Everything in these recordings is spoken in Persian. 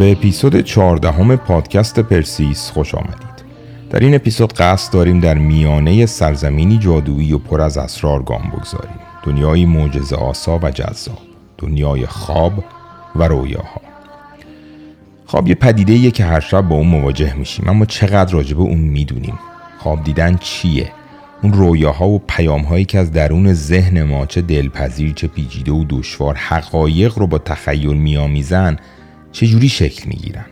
به اپیزود 14 پادکست پرسیس خوش آمدید. در این اپیزود قصد داریم در میانه سرزمینی جادویی و پر از اسرار گام بگذاریم. دنیای معجزه آسا و جذاب. دنیای خواب و رویاها. خواب یه پدیده که هر شب با اون مواجه میشیم اما چقدر راجب اون می‌دونیم خواب دیدن چیه اون رویاها و پیامهایی که از درون ذهن ما چه دلپذیر چه پیچیده و دشوار حقایق رو با تخیل میآمیزن چجوری شکل می‌گیرن؟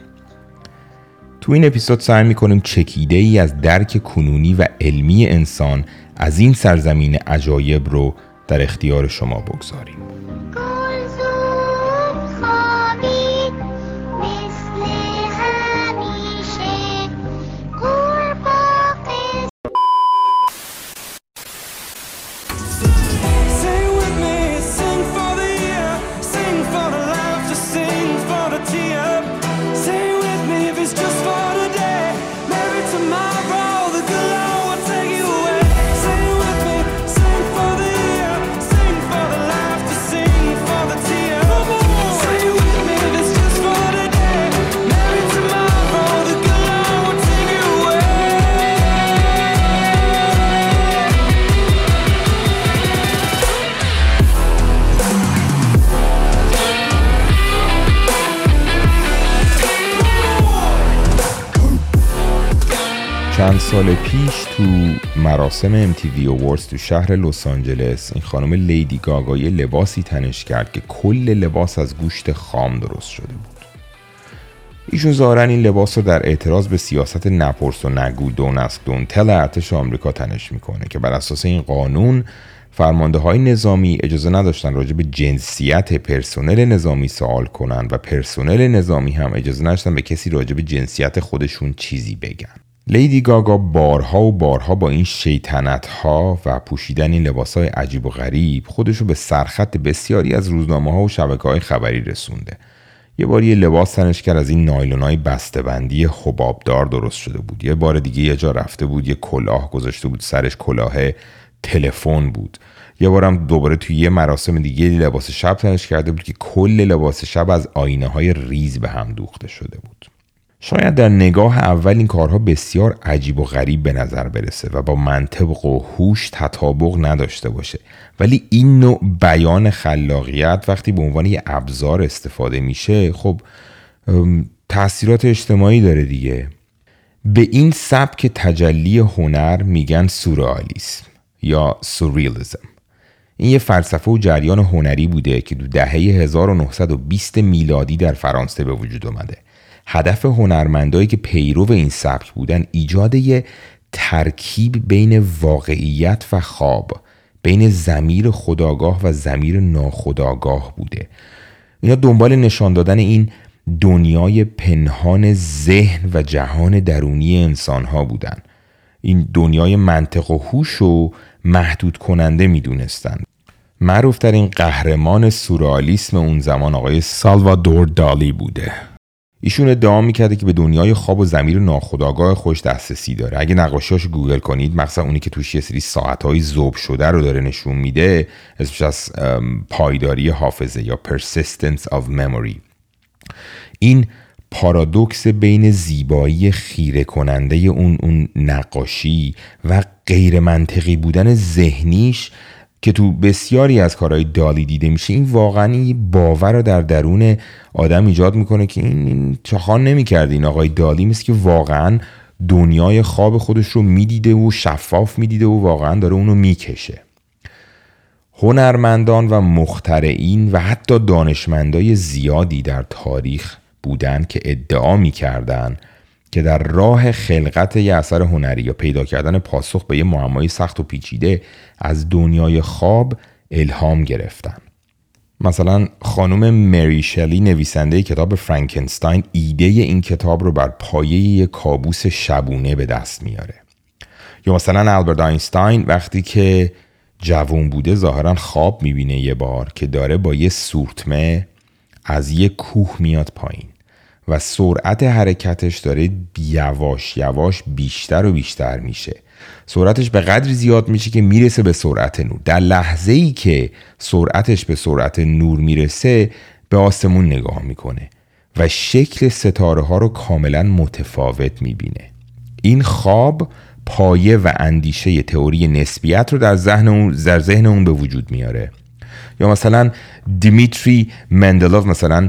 تو این اپیزود سعی می‌کنیم چکیده ای از درک کنونی و علمی انسان از این سرزمین عجایب رو در اختیار شما بگذاریم. سال پیش تو مراسم MTV Awards تو شهر لس آنجلس این خانم لیدی گاگا یه لباسی تنش کرد که کل لباس از گوشت خام درست شده بود. ایشون ظاهرا این لباس رو در اعتراض به سیاست نپرس و نگو دون از دون تل ارتش آمریکا تنش می‌کنه که بر اساس این قانون فرمانده های نظامی اجازه نداشتن راجع به جنسیت پرسنل نظامی سوال کنن و پرسنل نظامی هم اجازه نداشتن به کسی راجع به جنسیت خودشون چیزی بگن. لیدی گاگا بارها و بارها با این شیطنت ها و پوشیدن این لباس های عجیب و غریب خودشو به سرخط بسیاری از روزنامه ها و شبکه های خبری رسونده. یه بار یه لباس تنش کرد از این نایلون های بسته‌بندی حبابدار درست شده بود. یه بار دیگه یه جا رفته بود یه کلاه گذاشته بود سرش کلاه تلفن بود. یه بارم دوباره توی یه مراسم دیگه لباس شب تنش کرده بود که کل لباس شب از آینه های ریز به هم دوخته شده بود. شاید در نگاه اول این کارها بسیار عجیب و غریب به نظر برسه و با منطق و هوش تطابق نداشته باشه. ولی این نوع بیان خلاقیت وقتی به عنوان یه ابزار استفاده میشه خب تاثیرات اجتماعی داره دیگه. به این سبک تجلی هنر میگن سورئالیسم یا سوریالیسم این یه فلسفه و جریان هنری بوده که دو دهه 1920 میلادی در فرانسه به وجود اومده. هدف هنرمندایی که پیرو این سبک بودن ایجاد یه ترکیب بین واقعیت و خواب بین زمیر خداگاه و زمیر ناخداگاه بوده. اینا دنبال نشان دادن این دنیای پنهان ذهن و جهان درونی انسان ها بودن. این دنیای منطق و هوش و محدود کننده می‌دونستند معروف در این قهرمان سورالیسم اون زمان آقای سالوادور دالی بوده. ایشون ادعا می‌کرده که به دنیای خواب و زمیر ناخودآگاه خوش دسترسی داره. اگه نقاشیاش گوگل کنید مخصوصا اونی که توش یه سری ساعتهای ذوب شده رو داره نشون میده اسمش از پایداری حافظه یا persistence of memory. این پارادوکس بین زیبایی خیره کننده اون اون نقاشی و غیر منطقی بودن ذهنیش که تو بسیاری از کارهای دالی دیده میشه این واقعا این باور رو در درون آدم ایجاد می‌کنه که این, چخان نمی‌کرده. این آقای دالی مثل که واقعا دنیای خواب خودش رو می‌دیده و شفاف می‌دیده و واقعا داره اونو می‌کشه. هنرمندان و مخترعین و حتی دانشمندای زیادی در تاریخ بودند که ادعا می‌کردن که در راه خلقت یه اثر هنری یا پیدا کردن پاسخ به یه معمای سخت و پیچیده از دنیای خواب الهام گرفتن. مثلا خانم مری شلی نویسنده کتاب فرانکنستاین ایده این کتاب رو بر پایه یک کابوس شبونه به دست میاره. یا مثلا البرت آینستاین وقتی که جوون بوده ظاهرا خواب می‌بینه یه بار که داره با یه سورتمه از یه کوه میاد پایین. و سرعت حرکتش داره یواش یواش بیشتر و بیشتر میشه. سرعتش به قدری زیاد میشه که می‌رسه به سرعت نور. در لحظه ای که سرعتش به سرعت نور می‌رسه به آسمون نگاه می‌کنه و شکل ستاره ها رو کاملا متفاوت می‌بینه. این خواب پایه و اندیشه تئوری نسبیت رو در ذهن اون, در ذهن اون به وجود میاره. یا مثلا دیمیتری مندلوف مثلا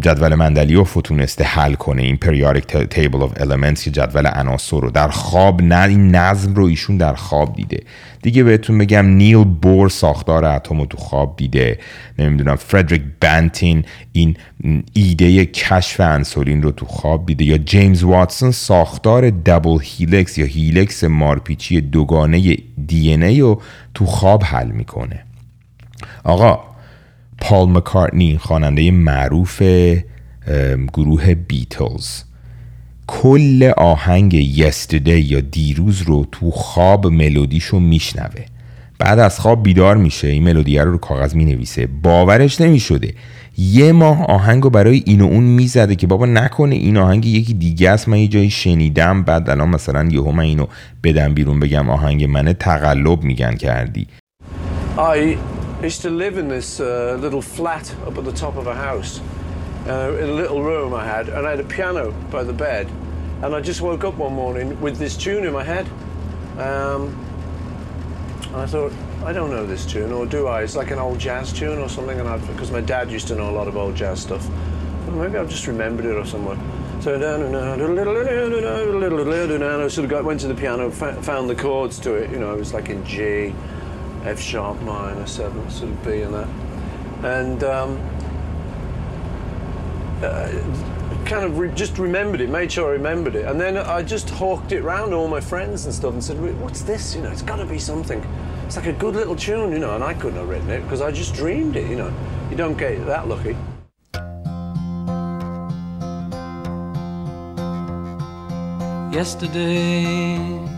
جدول مندلیوف تونسته حل کنه. این پریاریک تیبل of elements که جدول عناصر رو در خواب نه این نظم رو ایشون در خواب دیده. دیگه بهتون بگم نیل بور ساختار اتم رو تو خواب دیده. نمی‌دونم فردریک بنتین این ایده کشف انسولین رو تو خواب دیده. یا جیمز واتسون ساختار دبل هیلکس یا هیلکس مارپیچی دوگانه دی ای رو تو خواب حل می‌کنه. آقا پال مکارتنی خواننده معروف گروه بیتلز. کل آهنگ یستردی یا دیروز رو تو خواب ملودیشو میشنوه. بعد از خواب بیدار میشه این ملودی رو رو کاغذ می‌نویسه. باورش نمی‌شده. یه ماه آهنگ رو برای این و اون می‌زده که بابا نکنه این آهنگ یکی دیگه است. من یه جایی شنیدم بعد الان مثلا یهو من اینو بدم بیرون بگم آهنگ منه تقلب میگن کردی. I used to live in this uh, little flat up at the top of a house, uh, in a little room I had, and I had a piano by the bed. And I just woke up one morning with this tune in my head. Um, and I thought, I don't know this tune, or do I? It's like an old jazz tune or something, and because my dad used to know a lot of old jazz stuff. Well, maybe I've just remembered it or somewhere. So I sort of got, went to the piano, found the chords to it. You know, it was like in G, F sharp minor seven, sort of B and that, and um, uh, kind of re- just remembered it, made sure I remembered it, and then I just hawked it around to all my friends and stuff, and said, "What's this? You know, it's got to be something. It's like a good little tune, you know." And I couldn't have written it because I just dreamed it. You know, you don't get that lucky. Yesterday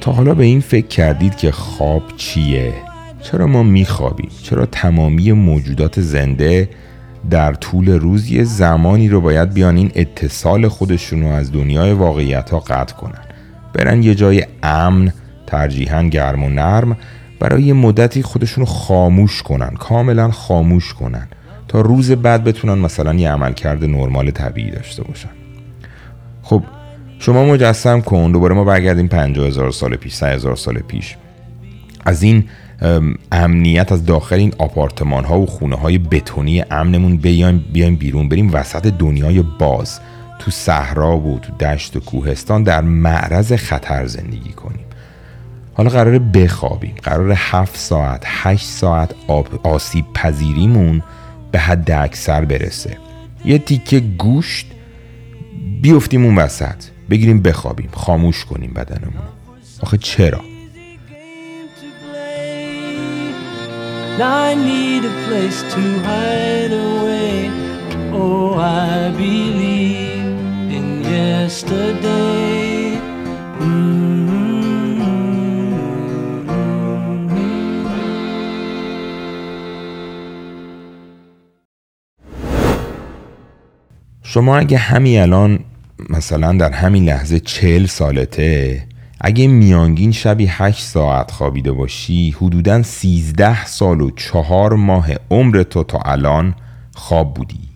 تا حالا به این فکر کردید که خواب چیه؟ چرا ما میخوابیم؟ چرا تمامی موجودات زنده در طول روز یه زمانی رو باید بیان این اتصال خودشون رو از دنیای واقعیت ها قطع کنن برن یه جای امن ترجیحاً گرم و نرم برای یه مدتی خودشون رو خاموش کنن کاملا خاموش کنن تا روز بعد بتونن مثلا یه عملکرد نرمال طبیعی داشته باشن خب شما مجسم کن دوباره ما برگردیم 50 هزار سال پیش 3 هزار سال پیش. از این امنیت از داخل این آپارتمان ها و خونه های بتونی امنمون بیایم بیایم بیرون بریم وسط دنیای باز تو صحرا و تو دشت و کوهستان در معرض خطر زندگی کنیم. حالا قراره بخوابیم قرار هفت ساعت هشت ساعت آسیب پذیریمون به حد اکثر برسه. یه تیکه گوشت بیفتیم اون وسط بگیریم بخوابیم خاموش کنیم بدنمون آخه چرا. Oh, yesterday. شما اگه همین الان مثلا در همین لحظه چهل سالته اگه میانگین شبی هشت ساعت خوابیده باشی حدودا سیزده سال و چهار ماه عمر تو تا الان خواب بودی.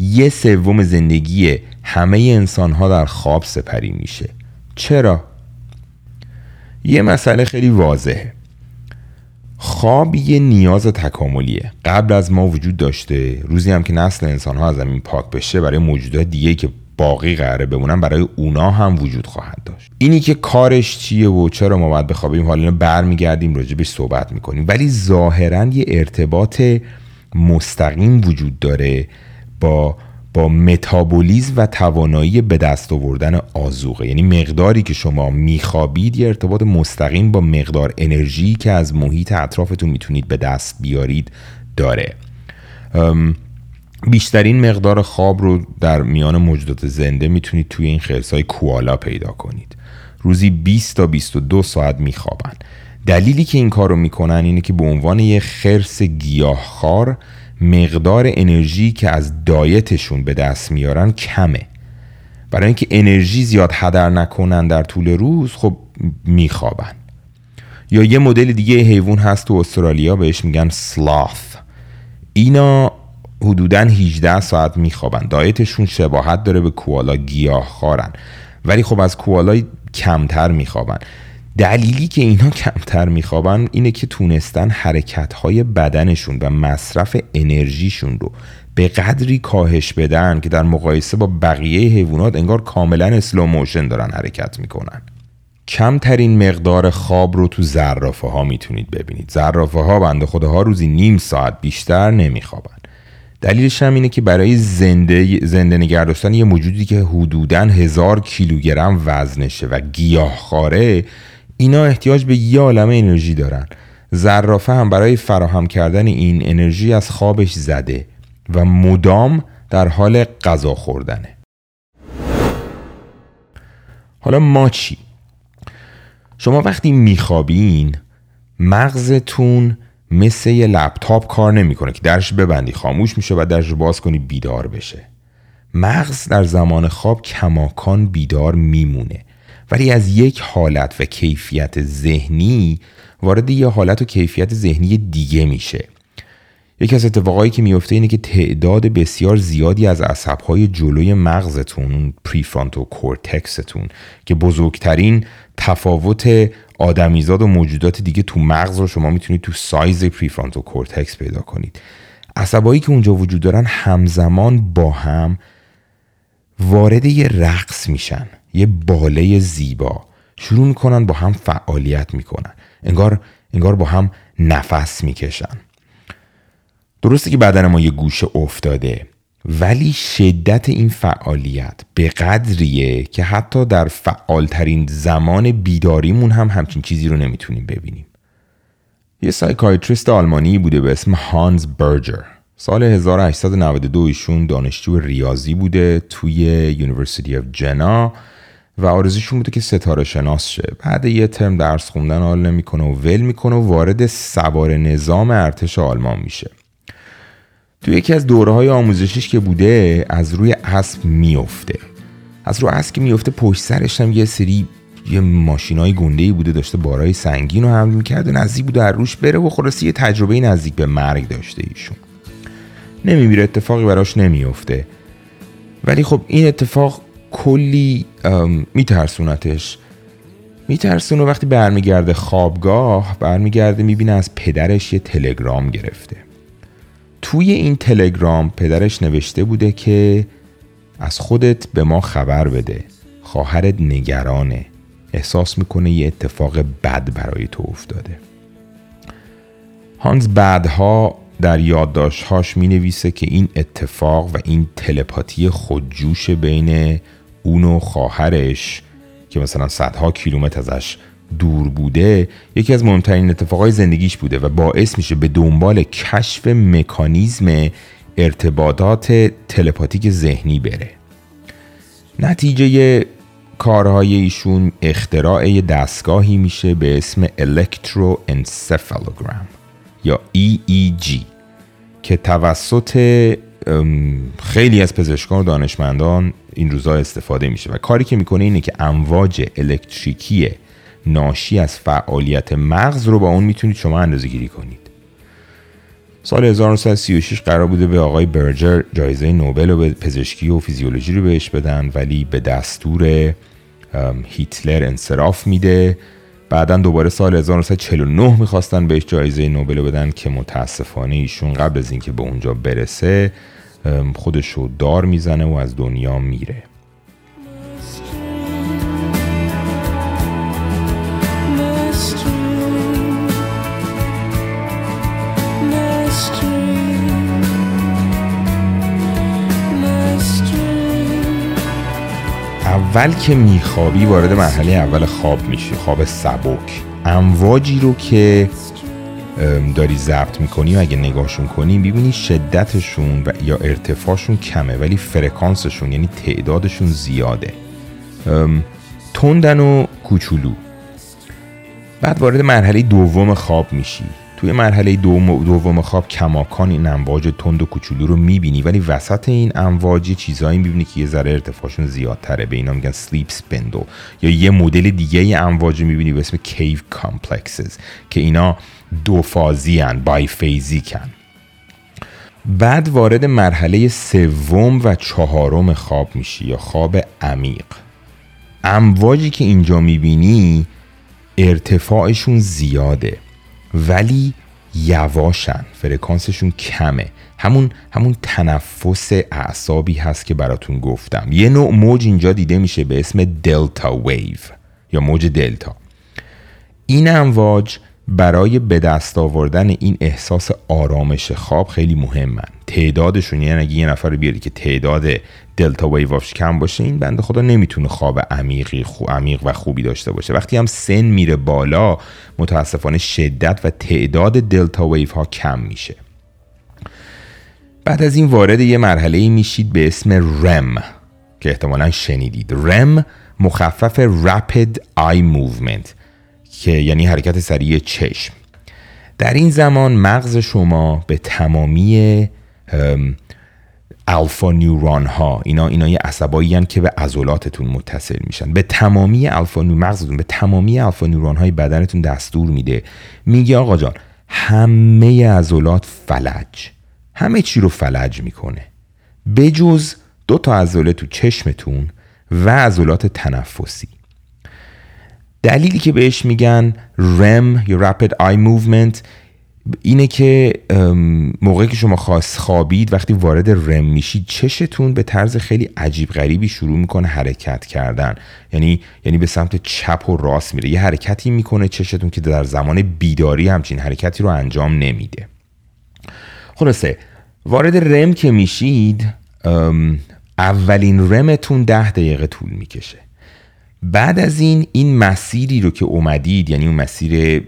یه سوم زندگی همه انسان ها در خواب سپری میشه. چرا؟ یه مسئله خیلی واضحه. خواب یه نیاز تکاملیه. قبل از ما وجود داشته روزی هم که نسل انسان ها از زمین پاک بشه برای موجودات دیگه که باقی قراره بمونن برای اونا هم وجود خواهد داشت. اینی که کارش چیه و چرا ما باید بخوابیم حالا برمیگردیم راجبش صحبت می‌کنیم. ولی ظاهرا یه ارتباط مستقیم وجود داره با با متابولیزم و توانایی به دست آوردن آزوقه یعنی مقداری که شما میخوابید یه ارتباط مستقیم با مقدار انرژی که از محیط اطرافتون می‌تونید به دست بیارید داره. بیشترین مقدار خواب رو در میان موجودات زنده می‌تونید توی این خرسای کوالا پیدا کنید. روزی 20 تا 22 ساعت میخوابن. دلیلی که این کار رو می‌کنن اینه که به عنوان یه خرس گیاهخوار مقدار انرژی که از دایتشون به دست میارن کمه. برای اینکه انرژی زیاد هدر نکنن در طول روز خب میخوابن. یا یه مدل دیگه حیوان هست تو استرالیا بهش میگن سلاث اینا حدودا 18 ساعت میخوابن. diet شون شباهت داره به کوالا گیاه خوارن. ولی خب از کوالای کمتر میخوابن. دلیلی که اینا کمتر میخوابن اینه که تونستن حرکتهای بدنشون و مصرف انرژیشون رو به قدری کاهش بدن که در مقایسه با بقیه حیوانات انگار کاملا slow motion دارن حرکت می‌کنن. کمترین مقدار خواب رو تو زرافه ها می‌تونید ببینید. زرافه ها بنده ها روزی نیم ساعت بیشتر نمیخوابن. دلیلش هم اینه که برای زنده زنده نگه داشتن یه موجودی که حدودا هزار کیلوگرم وزنشه و گیاهخواره اینا احتیاج به یه عالم انرژی دارن. زرافه هم برای فراهم کردن این انرژی از خوابش زده و مدام در حال غذا خوردنه. حالا ما چی؟ شما وقتی میخوابین مغزتون مثل یه لپتاپ کار نمی‌کنه که درش ببندی خاموش میشه و درش باز کنی بیدار بشه. مغز در زمان خواب کماکان بیدار میمونه. ولی از یک حالت و کیفیت ذهنی وارد یه حالت و کیفیت ذهنی دیگه میشه. یکی از اتفاقایی که میفته اینه که تعداد بسیار زیادی از عصبهای جلوی مغزتون پریفرانتو کورتکستون که بزرگترین تفاوت آدمیزاد و موجودات دیگه تو مغز رو شما می‌تونید تو سایز prefrontal cortex پیدا کنید. عصبایی که اونجا وجود دارن همزمان با هم وارد یه رقص میشن. یه باله زیبا. شروع می‌کنن با هم فعالیت می‌کنن. انگار انگار با هم نفس می‌کشن. درسته که بدن ما یه گوشه افتاده ولی شدت این فعالیت به قدریه که حتی در فعالترین زمان بیداریمون هم همچین چیزی رو نمی‌تونیم ببینیم. یه psychiatrist آلمانی بوده به اسم هانز برجر. سال 1892 ایشون دانشجو ریاضی بوده توی University of Jena. و آرزوشون بوده که ستاره شناس شه. بعد یه ترم درس خوندن حال نمی‌کنه و ول می‌کنه و وارد سوار نظام ارتش آلمان میشه. تو یکی از دوره های آموزشیش که بوده از روی اسب میفته از روی اسب که میفته پشت سرش هم یه سری یه ماشینای گنده بوده داشته بارای سنگین رو حمل می‌کرد و نزدیک بوده در روش بره و خلاصی یه تجربه نزدیک به مرگ داشته ایشون. نمیمیره اتفاقی براش نمیفته ولی خب این اتفاق کلی میترسونتش. میترسونه وقتی برمیگرده خوابگاه برمیگرده می‌بینه از پدرش یه تلگرام گرفته. توی این تلگرام پدرش نوشته بوده که از خودت به ما خبر بده. خواهرت نگرانه. احساس می‌کنه یه اتفاق بد برای تو افتاده. هانز بعدها در یادداشتهاش می نویسه که این اتفاق و این تلپاتی خودجوش بین اون و خواهرش که مثلا صدها کیلومتر ازش دور بوده یکی از مهمترین اتفاقای زندگیش بوده و باعث میشه به دنبال کشف مکانیزم ارتباطات تلپاتیک ذهنی بره. نتیجه کارهای ایشون اختراع دستگاهی میشه به اسم الکتروانسفالوگرام یا EEG که توسط خیلی از پزشکان و دانشمندان این روزا استفاده میشه. و کاری که می‌کنه اینه که امواج الکتریکی ناشی از فعالیت مغز رو با اون می‌تونید شما اندازه گیری کنید. سال 1936 قرار بوده به آقای برجر جایزه نوبل و به پزشکی و فیزیولوژی رو بهش بدن ولی به دستور هیتلر انصراف میده. بعدا دوباره سال 1949 می‌خواستن بهش جایزه نوبل رو بدن که متاسفانه ایشون قبل از اینکه به اونجا برسه خودش رو دار می‌زنه و از دنیا میره. اول که میخوابی وارد مرحله اول خواب میشی خواب سبک. امواجی رو که داری ضبط می‌کنی و اگه نگاهشون کنی ببینی شدتشون و یا ارتفاعشون کمه ولی فرکانسشون یعنی تعدادشون زیاده. تندن و کوچولو. بعد وارد مرحله دوم خواب میشی. توی مرحله دوم, دوم خواب کماکان این امواج تند و کوچولو رو می‌بینی ولی وسط این امواج یه چیزایی می‌بینی که یه ذره ارتفاعشون زیادتره. به اینا میگن sleep spindle یا یه مدل دیگه امواج می‌بینی به اسم K complexes که اینا دو فازی هن بای کن بعد وارد مرحله سوم و چهارم خواب میشی یا خواب عمیق. امواجی که اینجا می‌بینی ارتفاعشون زیاده ولی یواشن فرکانسشون کمه. همون همون تنفس اعصابی هست که براتون گفتم. یه نوع موج اینجا دیده میشه به اسم delta wave یا موج دلتا. این امواج برای به دست آوردن این احساس آرامش خواب خیلی مهمن. تعدادشون یعنی اگه یه نفر بیاری که تعداد دلتا ویوافش کم باشه این بنده خدا نمی‌تونه خواب عمیقی خو عمیق و خوبی داشته باشه. وقتی هم سن میره بالا متاسفانه شدت و تعداد دلتا ویو ها کم میشه. بعد از این وارد یه مرحله ای میشید به اسم رم که احتمالا شنیدید. رم مخفف Rapid Eye Movement که یعنی حرکت سریع چشم. در این زمان مغز شما به تمامی الفا نیورون ها اینا اینا یه عصبایی که به عضلاتتون متصل میشن. به تمامی الفا مغزتون به تمامی الفا نیورون های بدنتون دستور میده. میگه آقا جان همه عضلات فلج. همه چی رو فلج می‌کنه. بجز دو تا عضله تو چشمتون و عضلات تنفسی. دلیلی که بهش میگن REM یا Rapid Eye Movement اینه که موقعی که شما خواست خوابید وقتی وارد رم میشید چشتون به طرز خیلی عجیب غریبی شروع می‌کنه حرکت کردن. یعنی یعنی به سمت چپ و راست میره. یه حرکتی می‌کنه چشتون که در زمان بیداری همچین حرکتی رو انجام نمیده. خلاصه وارد رم که میشید اولین رمتون ده دقیقه طول می‌کشه. بعد از این این مسیری رو که اومدید یعنی اون مسیر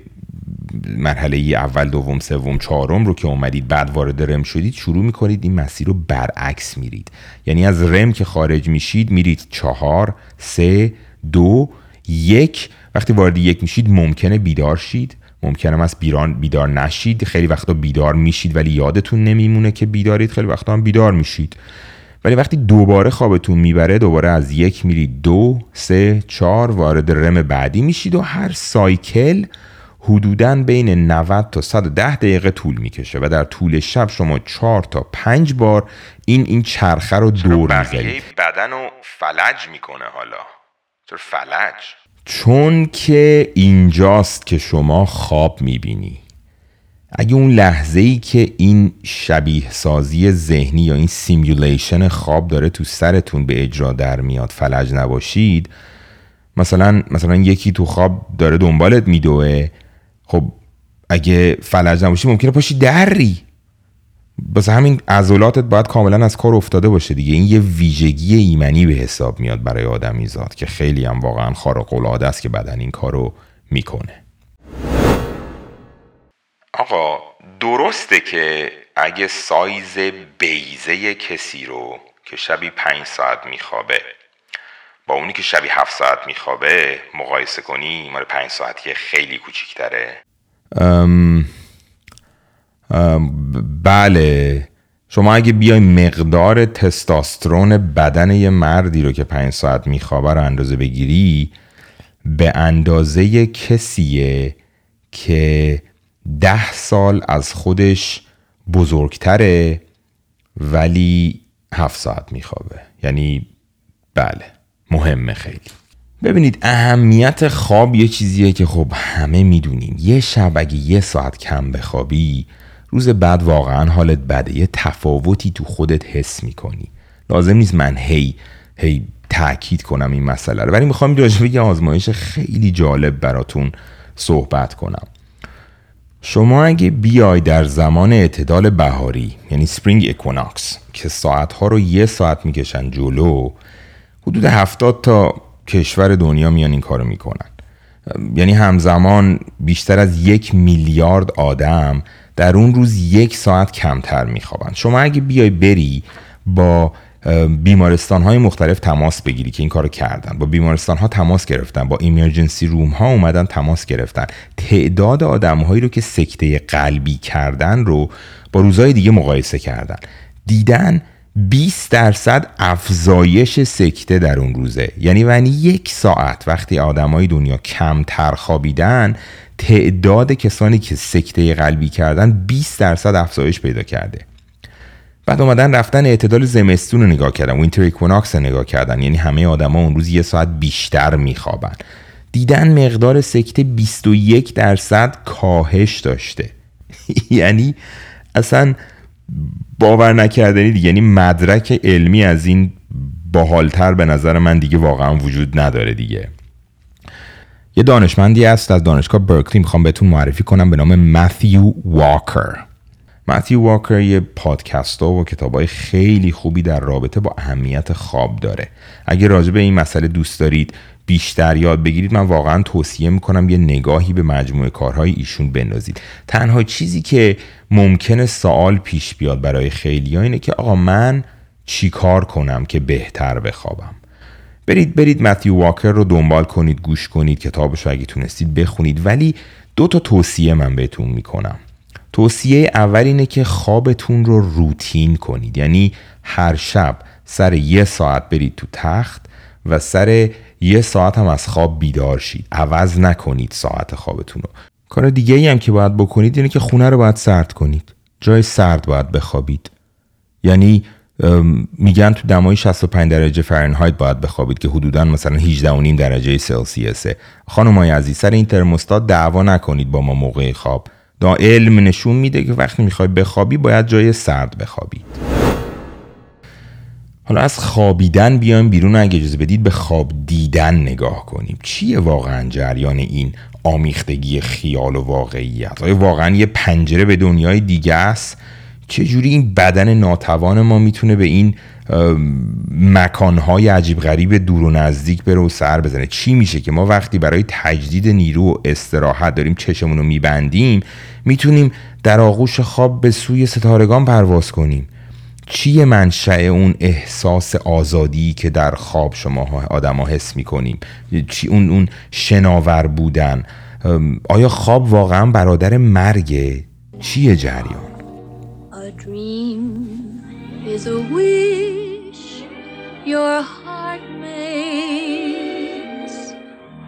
مرحله اول دوم سوم چهارم رو که اومدید بعد وارد رم شدید شروع می‌کنید این مسیر رو برعکس میرید. یعنی از رم که خارج میشید میرید چهار سه دو یک. وقتی وارد یک میشید ممکنه بیدار شید. ممکنه از بیران بیدار نشید. خیلی وقتا بیدار میشید ولی یادتون نمیمونه که بیدارید. خیلی وقتا هم بیدار میشید. ولی وقتی دوباره خوابتون می‌بره دوباره از یک میرید دو سه چهار وارد رم بعدی میشید و هر سایکل حدودا بین 90 تا 110 دقیقه طول می‌کشه و در طول شب شما 4 تا 5 بار این این چرخه رو دور می‌زنید. بدن رو فلج می‌کنه حالا؟ چرا فلج؟ چون که اینجاست که شما خواب می‌بینی. اگه اون لحظه ای که این شبیه سازی ذهنی یا این simulation خواب داره تو سرتون به اجرا در میاد فلج نباشید مثلا مثلا یکی تو خواب داره دنبالت میدوه خب اگه فلج نباشی ممکنه پاشی در ری. واسه همین عضلاتت باید کاملا از کار افتاده باشه دیگه. این یه ویژگی ایمنی به حساب میاد برای آدمی زاد که خیلی هم واقعا خارق العاده است که بدن این کارو می‌کنه. آقا درسته که اگه سایز بیزه کسی رو که شبی پنج ساعت میخوابه با اونی که شبی هفت ساعت میخوابه مقایسه کنی مال پنج ساعتی خیلی کوچیکتره. ام، بله. شما اگه بیای مقدار تستاسترون بدن یه مردی رو که پنج ساعت میخوابه رو اندازه بگیری به اندازه کسیه که ده سال از خودش بزرگتره ولی هفت ساعت میخوابه. یعنی بله مهمه خیلی. ببینید اهمیت خواب یه چیزیه که خب همه می‌دونیم. یه شب اگه یه ساعت کم بخوابی روز بعد واقعا حالت بده. یه تفاوتی تو خودت حس می‌کنی. لازم نیست من هی هی تاکید کنم این مسئله رو. ولی می‌خوام راجع یه آزمایش خیلی جالب براتون صحبت کنم. شما اگه بیای در زمان اعتدال بهاری یعنی spring equinox که ساعتها رو یه ساعت می‌کشن جلو حدود هفتاد تا کشور دنیا میان این کارو می‌کنن. یعنی همزمان بیشتر از یک میلیارد آدم در اون روز یک ساعت کمتر میخوابن. شما اگه بیای بری با بیمارستان های مختلف تماس بگیری که این کارو کردن. با بیمارستان ها تماس گرفتن. با ایمرجنسی روم ها اومدن تماس گرفتن. تعداد آدم هایی رو که سکته قلبی کردن رو با روزهای دیگه مقایسه کردن. دیدن 20 درصد افزایش سکته در اون روزه. یعنی ونی یک ساعت وقتی آدمای دنیا کمتر خوابیدن تعداد کسانی که سکته قلبی کردن 20 درصد افزایش پیدا کرده. بعد اومدن رفتن اعتدال زمستون رو نگاه کردن winter equinox رو نگاه کردن. یعنی همه آدما اون روز یه ساعت بیشتر میخوابن. دیدن مقدار سکته 21 درصد کاهش داشته. یعنی اصلا باور نکردنی دیگه. یعنی مدرک علمی از این باحالتر به نظر من دیگه واقعا وجود نداره دیگه. یه دانشمندی هست از دانشگاه برکلی. می‌خوام بهتون معرفی کنم به نام متیو واکر متیو واکر یه پادکست و کتاب های خیلی خوبی در رابطه با اهمیت خواب داره. اگه راجع به این مسئله دوست دارید بیشتر یاد بگیرید. من واقعا توصیه می‌کنم یه نگاهی به مجموعه کارهای ایشون بندازید. تنها چیزی که ممکنه سوال پیش بیاد برای خیلی اینه که آقا من چی کار کنم که بهتر بخوابم؟ برید برید متیو واکر رو دنبال کنید گوش کنید کتابش رو اگه تونستید بخونید. ولی دو تا توصیه من بهتون می‌کنم. توصیه اول اینه که خوابتون رو روتین کنید. یعنی هر شب سر یه ساعت برید تو تخت و سر یه ساعت هم از خواب بیدار شید. عوض نکنید ساعت خوابتون رو. کار دیگه ای هم که باید بکنید اینه که خونه رو باید سرد کنید. جای سرد باید بخوابید. یعنی میگن تو دمای 65 درجه فرنهایت باید بخوابید که حدودا مثلا 18 درجه سلسیوسه. خانمای عزیز سر این ترموستات دعوا نکنید با ما موقع خواب. دا علم نشون میده که وقتی می‌خوای بخوابی باید جای سرد بخوابید حالا از خوابیدن بیایم بیرون. اگه اجازه بدید به خواب دیدن نگاه کنیم. چیه واقعا جریان این آمیختگی خیال و واقعیت؟ آیا واقعا یه پنجره به دنیای دیگه است؟ چجوری این بدن ناتوان ما می‌تونه به این مکانهای عجیب غریب دور و نزدیک بره و سر بزنه؟ چی میشه که ما وقتی برای تجدید نیرو و استراحت داریم چشمون رو میبندیم می‌تونیم در آغوش خواب به سوی ستارگان پرواز کنیم؟ چیه منشأ اون احساس آزادی که در خواب شما آدما حس می‌کنیم؟ چی اون اون شناور بودن؟ آیا خواب واقعا برادر مرگه؟ چیه جریان؟ Is a wish your heart makes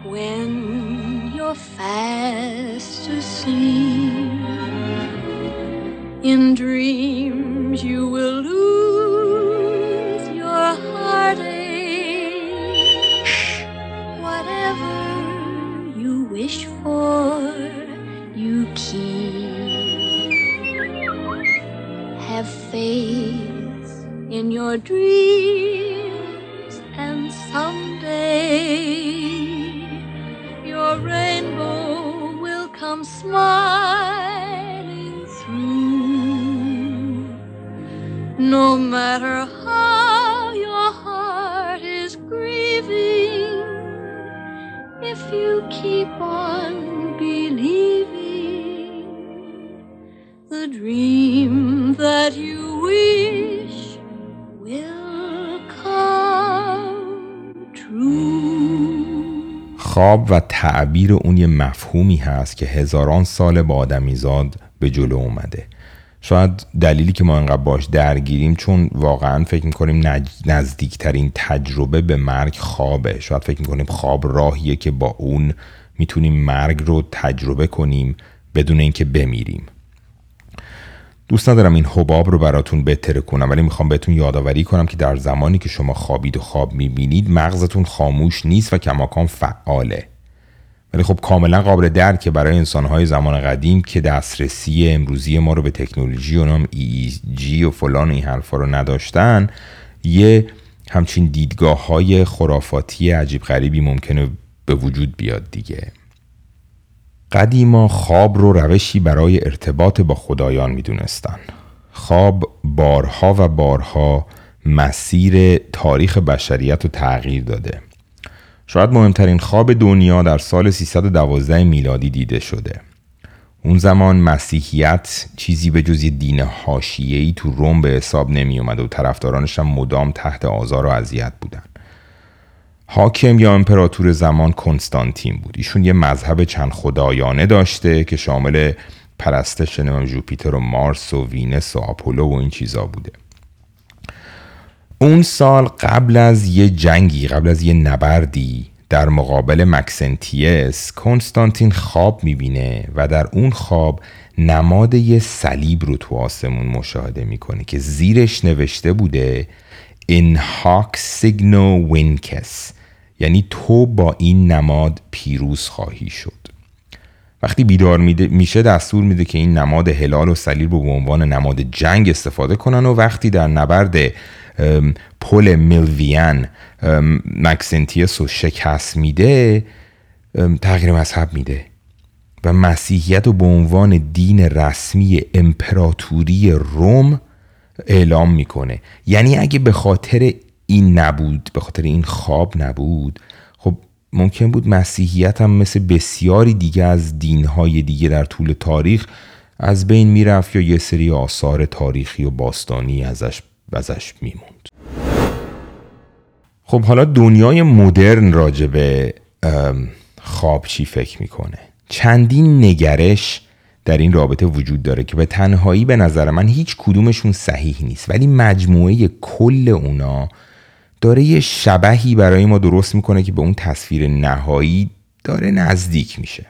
when you're fast asleep. In dreams, you will lose your heartache. Whatever you wish for, you keep. In your dreams, and someday your rainbow will come smiling through. No matter how your heart is grieving, if you keep on believing the dream you wish خواب و تعبیر اون یه مفهومی هست که هزاران سال با آدمیزاد به جلو اومده. شاید دلیلی که ما انقدر باش درگیریم چون واقعا فکر می‌کنیم نزدیکترین تجربه به مرگ خوابه. شاید فکر می‌کنیم خواب راهیه که با اون می‌تونیم مرگ رو تجربه کنیم بدون اینکه بمیریم. دوست ندارم این حباب رو براتون بهتره کنم ولی می‌خوام بهتون یادآوری کنم که در زمانی که شما خوابید و خواب می‌بینید مغزتون خاموش نیست و کماکان فعاله. ولی خب کاملا قابل درکه برای انسانهای زمان قدیم که دسترسی امروزی ما رو به تکنولوژی و نام جی و فلان و این حرفا رو نداشتن یه همچین دیدگاه های خرافاتی عجیب غریبی ممکنه به وجود بیاد دیگه. قدیما خواب رو روشی برای ارتباط با خدایان می‌دونستن. خواب بارها و بارها مسیر تاریخ بشریت رو تغییر داده. شاید مهمترین خواب دنیا در سال 312 میلادی دیده شده. اون زمان مسیحیت چیزی به جز دین حاشیه‌ای تو روم به حساب نمی اومد و طرفدارانش هم مدام تحت آزار و اذیت بودن. حاکم یا امپراتور زمان کنستانتین بود. ایشون یه مذهب چند خدایانه داشته که شامل پرستش نمی‌دونم جوپیتر و مارس و ونوس و آپولو و این چیزا بوده. اون شب قبل از یه جنگی قبل از یه نبردی در مقابل مکسنتیوس کنستانتین خواب می‌بینه و در اون خواب نماد یه صلیب رو تو آسمون مشاهده می‌کنه که زیرش نوشته بوده In hoc signo winces یعنی تو با این نماد پیروز خواهی شد. وقتی بیدار میشه دستور میده که این نماد هلال و صلیب رو به عنوان نماد جنگ استفاده کنن و وقتی در نبرد پل میلویان مکسنتیس رو شکست میده تغییر مذهب میده و مسیحیت رو به عنوان دین رسمی امپراتوری روم اعلام می‌کنه. یعنی اگه به خاطر این نبود به خاطر این خواب نبود خب ممکن بود مسیحیت هم مثل بسیاری دیگه از دینهای دیگه در طول تاریخ از بین می‌رفت یا یه سری آثار تاریخی و باستانی ازش ازش میموند. خب حالا دنیای مدرن راجع به خواب چی فکر می‌کنه؟ چندین نگرش در این رابطه وجود داره که به تنهایی به نظر من هیچ کدومشون صحیح نیست. ولی مجموعه کل اونا داره یه شبهی برای ما درست می‌کنه که به اون تصویر نهایی داره نزدیک میشه.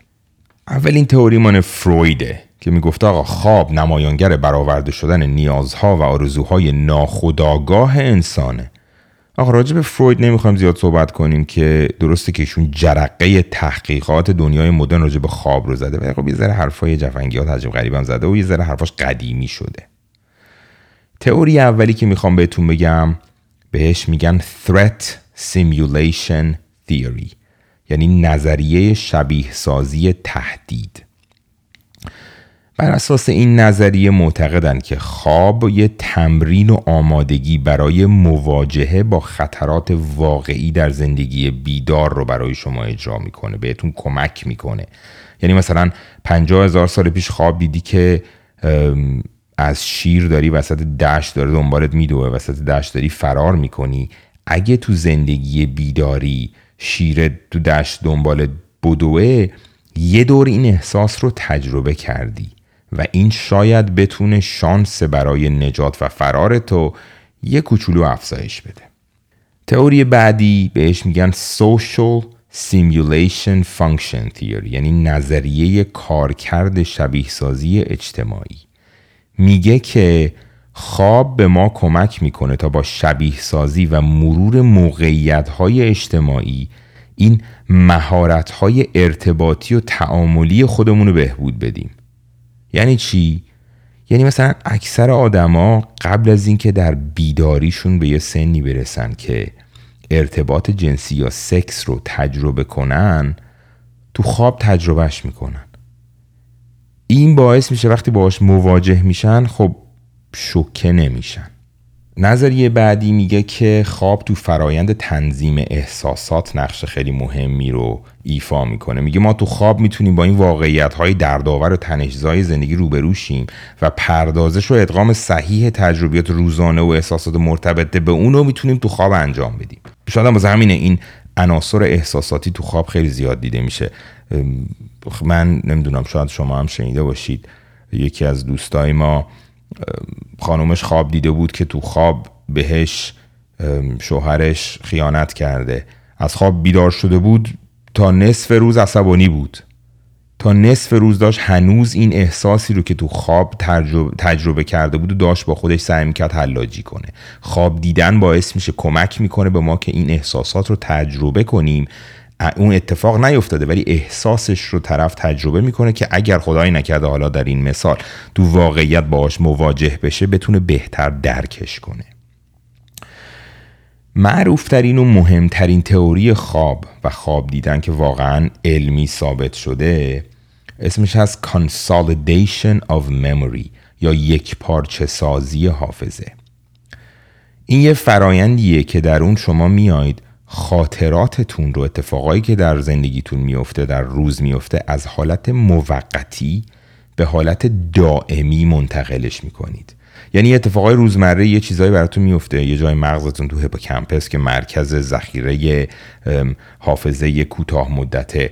اولین تئوری مال فرویده که می‌گفته آقا خواب نمایانگر برآورده شدن نیازها و آرزوهای ناخودآگاه انسانه. آقا راجع به فروید نمی‌خوایم زیاد صحبت کنیم که درسته که ایشون جرقه تحقیقات دنیای مدرن راجع به خواب رو زده و خب یه ذره حرفای جفنگیات عجب غریبم زده و یه ذره حرفاش قدیمی شده. تئوری اولی که می‌خوام بهتون بگم بهش میگن Threat Simulation Theory یعنی نظریه شبیه سازی تهدید. بر اساس این نظریه معتقدند که خواب یه تمرین و آمادگی برای مواجهه با خطرات واقعی در زندگی بیدار رو برای شما اجرا می‌کنه بهتون کمک می‌کنه. یعنی مثلا پنجاه هزار سال پیش خواب دیدی که از شیر داری وسط دشت داره دنبالت میدوه وسط دشت داری فرار می‌کنی. اگه تو زندگی بیداری شیر تو دشت دنبالت بدوه یه دور این احساس رو تجربه کردی. و این شاید بتونه شانس برای نجات و فرار تو یه کوچولو افزایش بده. تئوری بعدی بهش میگن Social Simulation Function Theory یعنی نظریه کارکرد شبیه سازی اجتماعی. میگه که خواب به ما کمک می‌کنه تا با شبیه سازی و مرور موقعیت های اجتماعی این مهارت های ارتباطی و تعاملی خودمون رو بهبود بدیم. یعنی چی؟ یعنی مثلا اکثر آدما قبل از اینکه در بیداریشون به یه سنی برسن که ارتباط جنسی یا سکس رو تجربه کنن تو خواب تجربهش می‌کنن. این باعث میشه وقتی باهاش مواجه میشن خب شوکه نمیشن. نظریه بعدی میگه که خواب تو فرایند تنظیم احساسات نقش خیلی مهمی رو ایفا می‌کنه. میگه ما تو خواب می‌تونیم با این واقعیت های دردآور و تنشزای زندگی روبرو شیم و پردازش و ادغام صحیح تجربیات روزانه و احساسات مرتبط به اون رو می‌تونیم تو خواب انجام بدیم. شاید هم همینه این عناصر احساساتی تو خواب خیلی زیاد دیده میشه. من نمی‌دونم شاید شما هم شنیده باشید. یکی از دوستای ما خانومش خواب دیده بود که تو خواب بهش شوهرش خیانت کرده. از خواب بیدار شده بود تا نصف روز عصبانی بود. تا نصف روز داشت هنوز این احساسی رو که تو خواب تجربه, تجربه کرده بود و داشت با خودش سعی می‌کرد حلاجی کنه. خواب دیدن باعث میشه کمک می‌کنه به ما که این احساسات رو تجربه کنیم. اون اتفاق نیفتاده ولی احساسش رو طرف تجربه می‌کنه که اگر خدایی نکرده حالا در این مثال تو واقعیت باهاش مواجه بشه بتونه بهتر درکش کنه. معروفترین و مهمترین تئوری خواب و خواب دیدن که واقعا علمی ثابت شده اسمش هست Consolidation of Memory یا یک پارچه سازی حافظه. این یه فرایندیه که در اون شما میایید خاطراتتون رو اتفاقایی که در زندگیتون میفته در روز میفته از حالت موقتی به حالت دائمی منتقلش می‌کنید. یعنی اتفاقای روزمره یه چیزایی براتون میفته یه جای مغزتون تو هیپوکامپس که مرکز ذخیره حافظه کوتاه مدته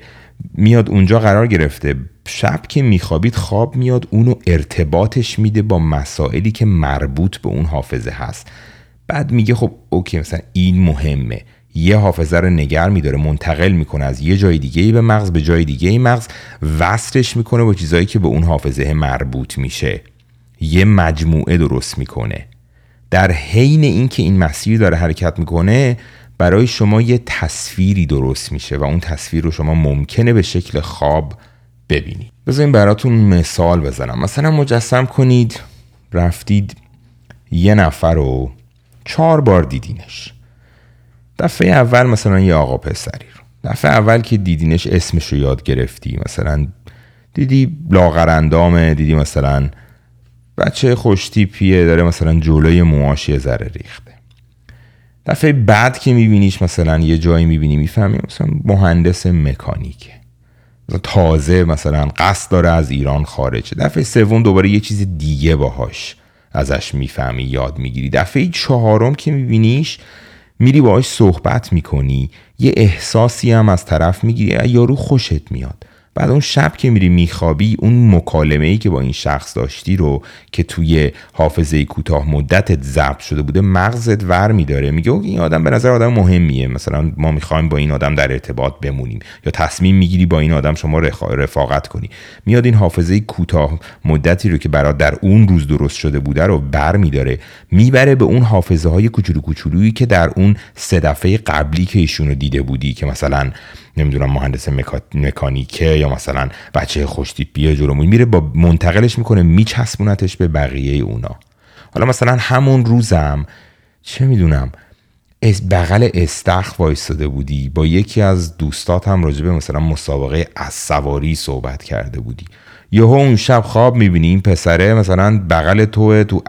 میاد اونجا قرار گرفته. شب که میخوابید خواب میاد اونو ارتباطش میده با مسائلی که مربوط به اون حافظه هست. بعد میگه خب اوکی مثلا این مهمه. یه حافظه رو نگر میداره منتقل می‌کنه از یه جای دیگه به مغز به جای دیگه ای مغز وصلش می‌کنه با چیزایی که به اون حافظه مربوط میشه. یه مجموعه درست می‌کنه. در حین اینکه این مسیر داره حرکت می‌کنه برای شما یه تصویری درست میشه و اون تصویر رو شما ممکنه به شکل خواب ببینید. بذارین براتون مثال بزنم. مثلا مجسم کنید رفتید یه نفر رو چهار بار دیدینش. دفعه اول مثلا یه آقا پسری رو. دفعه اول که دیدینش اسمش رو یاد گرفتی مثلا دیدی لاغرندامه دیدی مثلا بچه خوشتیپیه داره مثلا جلوی موهاش یه ذره ریخته. دفعه بعد که میبینیش مثلا یه جایی می‌بینی می‌فهمی مثلا مهندس مکانیکه. مثلا تازه مثلا قصد داره از ایران خارجه. دفعه سوم دوباره یه چیز دیگه باهاش ازش می‌فهمی یاد می‌گیری. دفعه چهارم که میبینیش میری باهاش صحبت می‌کنی یه احساسی هم از طرف می‌گیری یارو خوشت میاد. بعد اون شب که میری میخوابی اون مکالمه ای که با این شخص داشتی رو که توی حافظه کوتاه مدتت ضبط شده بوده مغزت ور میداره. میگه این آدم به نظر آدم مهمیه. مثلا ما می‌خوایم با این آدم در ارتباط بمونیم. یا تصمیم می‌گیری با این آدم شما رفاقت کنی. میاد این حافظه کوتاه مدتی رو که برات در اون روز درست شده بوده رو بر میداره. می‌بره به اون حافظه های کوچولو کوچولویی که در اون سه دفعه قبلی که ایشونو دیده بودی که مثلا نمی‌دونم مهندس مکانیکه یا مثلا بچه خوشتیپیه جلومون میره با منتقلش می‌کنه میچسبونتش به بقیه اونا. حالا مثلا همون روزم چه می‌دونم از بغل استخ وایستاده بودی با یکی از دوستات هم راجبه مثلا مسابقه از سواری صحبت کرده بودی. یهو اون شب خواب می‌بینی این پسره مثلا بغل تو تو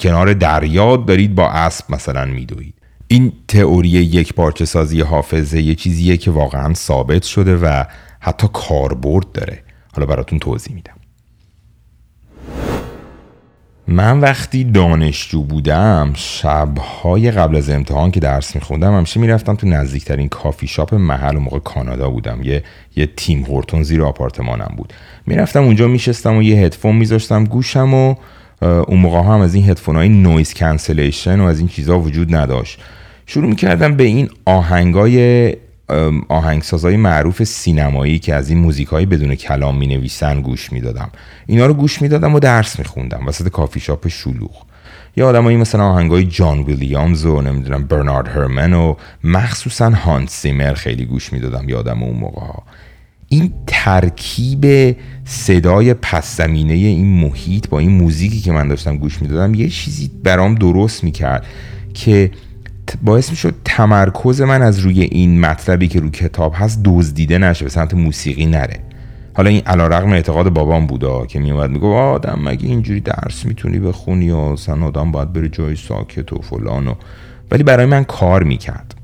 کنار دریا دارید با اسب مثلا میدوید. این تئوری یک پارچه سازی حافظه یه چیزیه که واقعا ثابت شده و حتی کاربرد داره. حالا براتون توضیح میدم. من وقتی دانشجو بودم شبهای قبل از امتحان که درس میخوندم همیشه می‌رفتم تو نزدیکترین کافی شاپ محل و موقع کانادا بودم. یه یه تیم هورتونز زیر آپارتمانم بود. می‌رفتم اونجا میشستم و یه هدفون میذاشتم گوشم و اون موقع هم از این هدفون های noise cancellation و از این چیزها وجود نداشت. شروع می‌کردم به این آهنگای آهنگسازهای معروف سینمایی که از این موزیک های بدون کلام می نویسن گوش می‌دادم. اینا رو گوش می‌دادم و درس میخوندم وسط کافی شاپ شلوغ. یه آدمایی مثلا آهنگای جان ویلیامز و نمی‌دونم برنارد هرمن و مخصوصا هانس سیمر خیلی گوش می‌دادم یادم اون موقع ها این ترکیب صدای پس زمینه این محیط با این موزیکی که من داشتم گوش می‌دادم یه چیزی برام درست می‌کرد که باعث می‌شد تمرکز من از روی این مطلبی که رو کتاب هست دزدیده نشه به سمت موسیقی نره. حالا این علی‌رغم اعتقاد بابام بودا که میومد می‌گفت آدم مگه اینجوری درس می‌تونی بخونی و اصلا آدم باید بره جای ساکت و فلان و ولی برای من کار می‌کرد.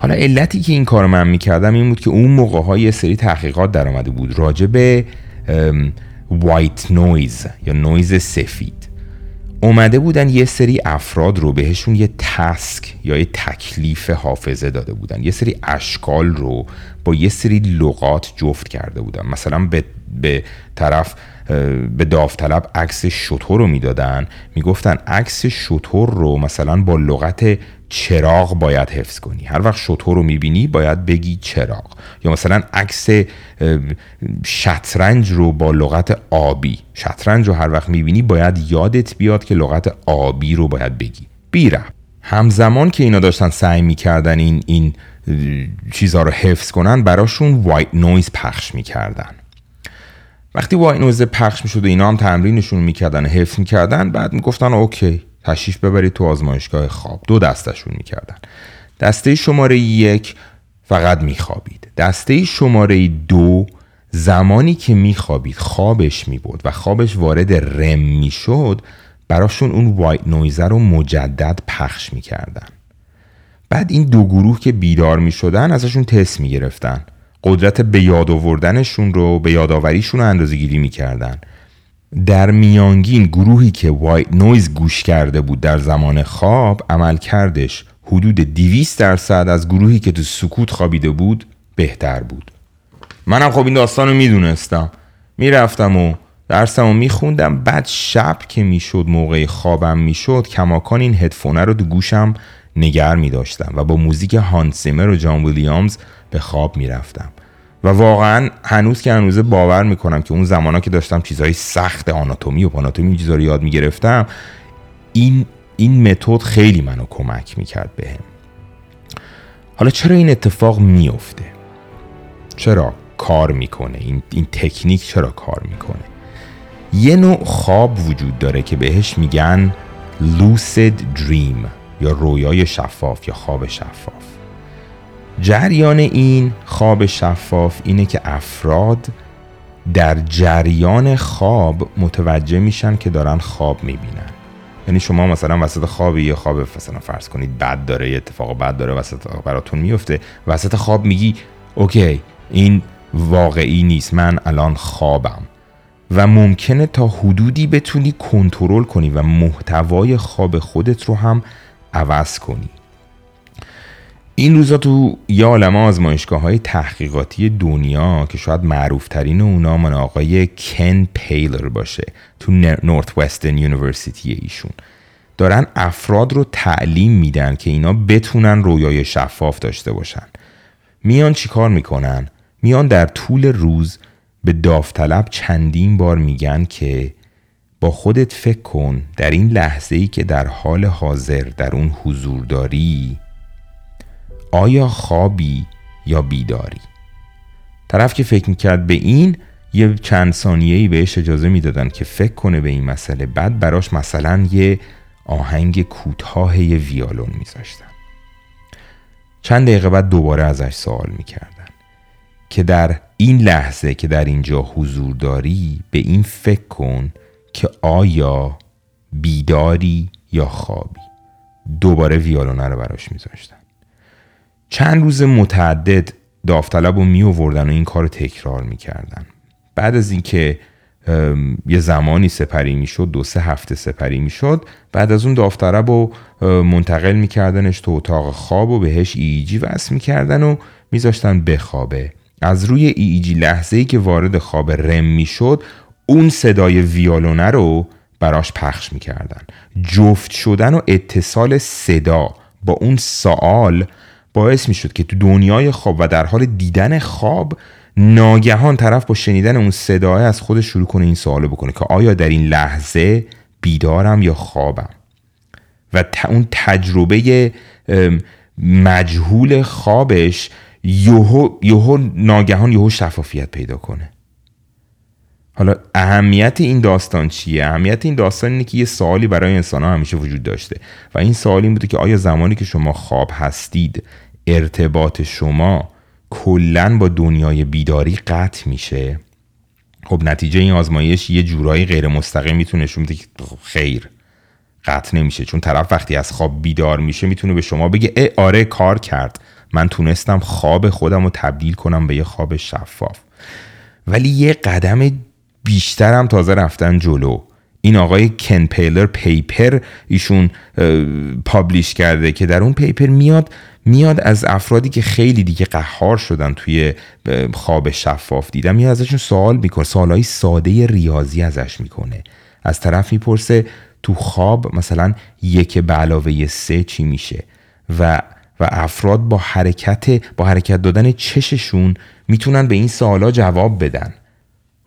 حالا علتی که این کارو من می‌کردم این بود که اون موقع‌ها یه سری تحقیقات در آمده بود راجع به white noise یا نویز سفید. اومده بودن یه سری افراد رو بهشون یه task یا یه تکلیف حافظه داده بودن. یه سری اشکال رو با یه سری لغات جفت کرده بودن. مثلا به, به طرف به داوطلب عکس شطور رو می‌دادن. می‌گفتن عکس شطور رو مثلا با لغت چراغ باید حفظ کنی. هر وقت شطور رو می‌بینی باید بگی چراغ. یا مثلا عکس شطرنج رو با لغت آبی. شطرنج رو هر وقت می‌بینی باید یادت بیاد که لغت آبی رو باید بگی. بیره همزمان که اینا داشتن سعی می‌کردن این این چیزها رو حفظ کنن براشون white noise پخش می‌کردن. وقتی white noise پخش می‌شد و اینا هم تمرینشونو می‌کردن حفظ می‌کردن بعد می‌گفتن okay. تشریف ببرید تو آزمایشگاه خواب. دو دستشون می‌کردن. دسته شماره یک فقط میخوابید. دسته شماره دو زمانی که میخوابید خوابش می‌برد و خوابش وارد REM می‌شد براشون اون white noise ه رو مجدد پخش می‌کردن. بعد این دو گروه که بیدار می شدن ازشون تست می گرفتن قدرت به یاد آوردنشون رو به یادآوریشون رو اندازه گیری می کردن. در میانگین گروهی که white noise گوش کرده بود در زمان خواب عملکردش حدود 200 درصد از گروهی که تو سکوت خوابیده بود بهتر بود. منم خب این داستان رو می‌دونستم. می‌رفتم و درسم رو میخوندم. بعد شب که می‌شد موقع خوابم می‌شد کماکان این هدفونه رو تو گوشم نگر میداشتم و با موزیک هانسیمر و جان ویلیامز به خواب می‌رفتم. و واقعا هنوز که هنوز باور می‌کنم که اون زمانا که داشتم چیزهای سخت آناتومی و پاناتومی چیزا رو یاد می‌گرفتم این این متد خیلی منو کمک می‌کرد بهم. حالا چرا این اتفاق میفته چرا کار می‌کنه؟ این, این تکنیک چرا کار می‌کنه؟ یه نوع خواب وجود داره که بهش میگن lucid dream یا رویای شفاف یا خواب شفاف. جریان این خواب شفاف اینه که افراد در جریان خواب متوجه میشن که دارن خواب می‌بینن. یعنی شما مثلا وسط خواب یه خواب مثلا فرض کنید بد داره یه اتفاق بد داره وسط براتون میفته وسط خواب میگی okay این واقعی نیست من الان خوابم. و ممکنه تا حدودی بتونی کنترل کنی و محتوای خواب خودت رو هم عوض کنی. این روزا تو یه عالم آزمایشگاه های تحقیقاتی دنیا که شاید معروف ترین اونا مال آقای کن پیلر باشه تو Northwestern University ایشون. دارن افراد رو تعلیم میدن که اینا بتونن رویای شفاف داشته باشن. میان چیکار می‌کنن؟ میان در طول روز به داوطلب چندین بار میگن که با خودت فکر کن در این لحظه ای که در حال حاضر در اون حضور داری آیا خوابی یا بیداری؟ طرف که فکر می‌کرد به این یه چند ثانیه بهش اجازه می‌دادن که فکر کنه به این مسئله. بعد براش مثلا یه آهنگ کوتاه ویالون میذاشتن. چند دقیقه بعد دوباره ازش سوال می‌کردن که در این لحظه که در اینجا حضور داری به این فکر کن که آیا بیداری یا خوابی. دوباره ویالونه رو براش میذاشتن. چند روز متعدد داوطلب رو می آوردن و این کار رو تکرار می‌کردن. بعد از اینکه یه زمانی سپری می‌شد دو سه هفته سپری می‌شد بعد از اون داوطلب رو منتقل میکردنش تو اتاق خواب و بهش ایجی وصل می‌کردن و میذاشتن بخوابه. از روی ایجی لحظه ای که وارد خواب رم می‌شد اون صدای ویالونه رو براش پخش می‌کردن. جفت شدن و اتصال صدا با اون سوال باعث می‌شد که تو دنیای خواب و در حال دیدن خواب ناگهان طرف با شنیدن اون صدای از خودش شروع کنه این سوالو بکنه که آیا در این لحظه بیدارم یا خوابم؟ و اون تجربه مجهول خوابش یهو یهو ناگهان یهو شفافیت پیدا کنه. حالا اهمیت این داستان چیه؟ اهمیت این داستان اینه که یه سوالی برای انسان ها همیشه وجود داشته و این سوال این بوده که آیا زمانی که شما خواب هستید ارتباط شما کلا با دنیای بیداری قطع میشه؟ خب نتیجه این آزمایش یه جورایی غیر مستقیم می‌تونه نشون بده که خیر قطع نمیشه. چون طرف وقتی از خواب بیدار میشه می‌تونه به شما بگه ای آره کار کرد. من تونستم خواب خودم رو تبدیل کنم به یه خواب شفاف. ولی یه قدم بیشترم تازه رفتن جلو. این آقای کن پیلر پیپر ایشون پابلیش کرده که در اون پیپر میاد میاد از افرادی که خیلی دیگه قهار شدن توی خواب شفاف دیدن میاد ازشون سوال می‌کنه سوالای ساده ریاضی ازش می‌کنه. از طرف می‌پرسه تو خواب مثلا یک به علاوه سه چی میشه؟ و و افراد با حرکت با حرکت دادن چششون می‌تونن به این سوالا جواب بدن.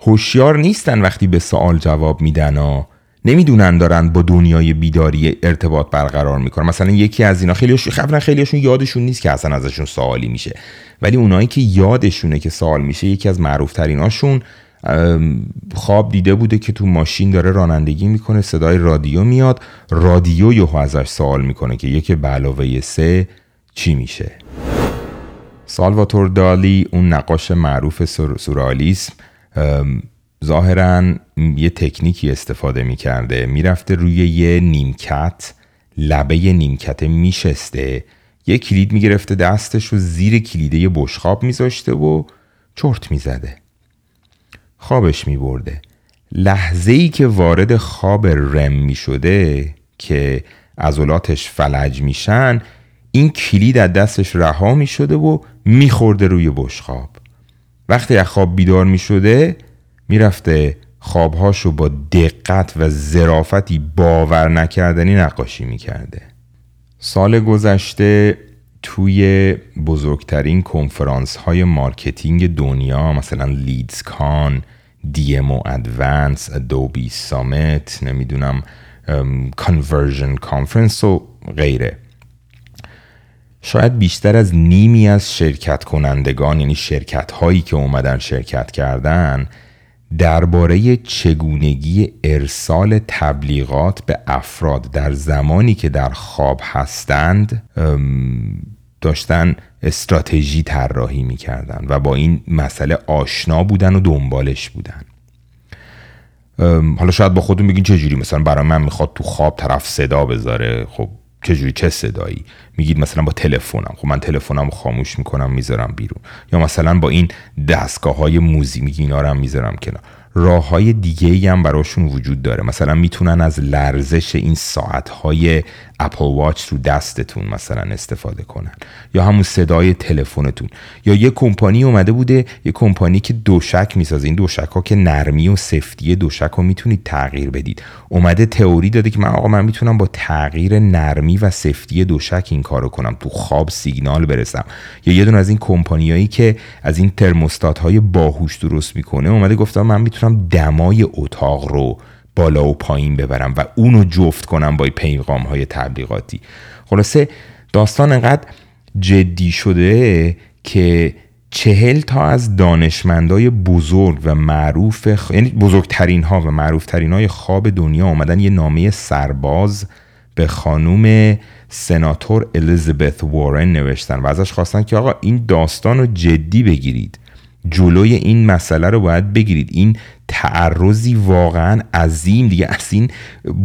هوشیار نیستن وقتی به سوال جواب میدن ها نمی‌دونن دارن با دنیای بیداری ارتباط برقرار می‌کنن. مثلا یکی از اینا خیلی خبرن خیلیشون یادشون نیست که اصلا ازشون سوالی میشه. ولی اونایی که یادشونه که سوال میشه یکی از معروف تریناشون خواب دیده بوده که تو ماشین داره رانندگی می‌کنه صدای رادیو میاد. رادیو یهو ازش سوال می‌کنه که یکی به علاوه سه چی میشه؟ سالواتور دالی اون نقاش معروف سورالیسم. ظاهرا یه تکنیکی استفاده می‌کرده. می‌رفته روی یه نیمکت لبه نیمکت میشسته. یه کلید می‌گرفته دستش و زیر کلیده بشخاب میذاشته و چرت می‌زده. خوابش میبرده. لحظه ای که وارد خواب رم می‌شده که عضلاتش فلج میشن این کلید از دستش رها می‌شده و میخورده روی بشخاب وقتی از خواب بیدار می‌شده می‌رفته خوابهاشو با دقت و ظرافتی باور نکردنی نقاشی می‌کرده. سال گذشته توی بزرگترین کنفرانس های marketing دنیا مثلا LeadsCon DM Advance Adobe Summit نمی‌دونم Conversion Conference و غیره. شاید بیشتر از نیمی از شرکت کنندگان یعنی شرکت هایی که اومدن شرکت کردن درباره چگونگی ارسال تبلیغات به افراد در زمانی که در خواب هستند داشتن استراتژی طراحی می‌کردن و با این مسئله آشنا بودن و دنبالش بودن. حالا شاید با خودتون بگین چجوری؟ مثلا برای من می‌خواد تو خواب طرف صدا بذاره خب چجوری چه صدایی؟ میگید مثلا با تلفنم. خب من تلفنم خاموش می‌کنم می‌ذارم بیرون. یا مثلا با این دستگاه های موزی میگی اینا رو هم می‌ذارم کنار. راه های دیگه ای هم براشون وجود داره. مثلا می‌تونن از لرزش این ساعت های اپل واچ رو دستتون مثلا استفاده کنن. یا همون صدای تلفنتون. یا یه کمپانی اومده بوده یه کمپانی که دوشک می‌سازه. این دوشک ها که نرمی و سفتی دوشک ها می‌تونید تغییر بدید. اومده تئوری داده که من آقا من می‌تونم با تغییر نرمی و سفتی دوشک این کارو کنم. تو خواب سیگنال برسم. یا یه دونه از این کمپانیایی که از این ترموستات های باهوش درست می‌کنه اومده گفتم من می‌تونم دمای اتاق رو بالا و پایین ببرم و اونو جفت کنم با پیغام های تبلیغاتی. خلاصه داستان انقدر جدی شده که چهل تا از دانشمندای بزرگ و معروف خ... یعنی بزرگترین ها و معروفترین های خواب دنیا آمدن یه نامه سرباز به خانوم سناتور الیزابت وارن نوشتن و ازش خواستن که آقا این داستان رو جدی بگیرید. جلوی این مسئله رو باید بگیرید. این تعرضی واقعا عظیم. دیگه از این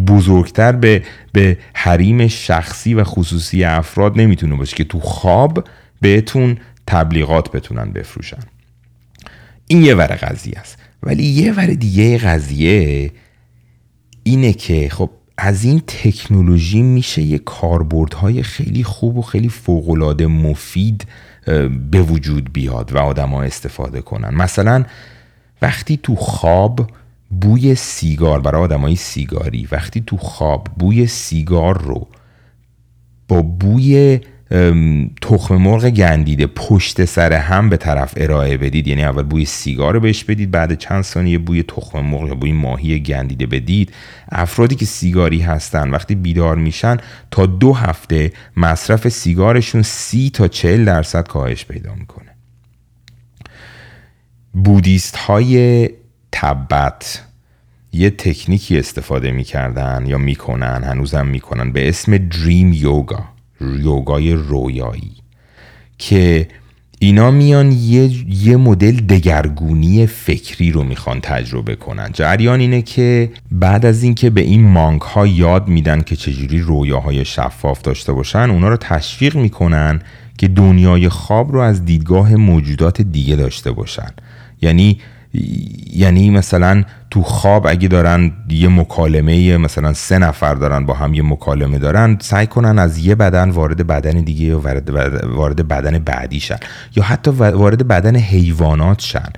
بزرگتر به, به حریم شخصی و خصوصی افراد نمی‌تونه باشه که تو خواب بهتون تبلیغات بتونن بفروشن. این یه ور قضیه است. ولی یه ور دیگه قضیه اینه که خب از این تکنولوژی میشه یه کاربردهای خیلی خوب و خیلی فوقالعاده مفید به وجود بیاد و آدما استفاده کنن. مثلا وقتی تو خواب بوی سیگار برای آدمای سیگاری وقتی تو خواب بوی سیگار رو با بوی تخم مرغ گندیده پشت سر هم به طرف ارائه بدید. یعنی اول بوی سیگار رو بهش بدید بعد چند ثانیه بوی تخم مرغ یا بوی ماهی گندیده بدید. افرادی که سیگاری هستن وقتی بیدار میشن تا دو هفته مصرف سیگارشون سی تا چل درصد کاهش پیدا می‌کنه. بودیست های تبت یه تکنیکی استفاده می‌کردن یا می‌کنن هنوزم می‌کنن به اسم دریم یوگا. یوگای رویایی که اینا میان یه, یه مدل دگرگونی فکری رو می‌خوان تجربه کنن. جریان اینه که بعد از اینکه به این مانک ها یاد میدن که چجوری رویاهای شفاف داشته باشن اونا رو تشویق می‌کنن که دنیای خواب رو از دیدگاه موجودات دیگه داشته باشن. یعنی یعنی مثلا تو خواب اگه دارن یه مکالمه مثلا سه نفر دارن با هم یه مکالمه دارن سعی کنن از یه بدن وارد بدن دیگه یا وارد بدن بعدی شن. یا حتی وارد بدن حیوانات شن.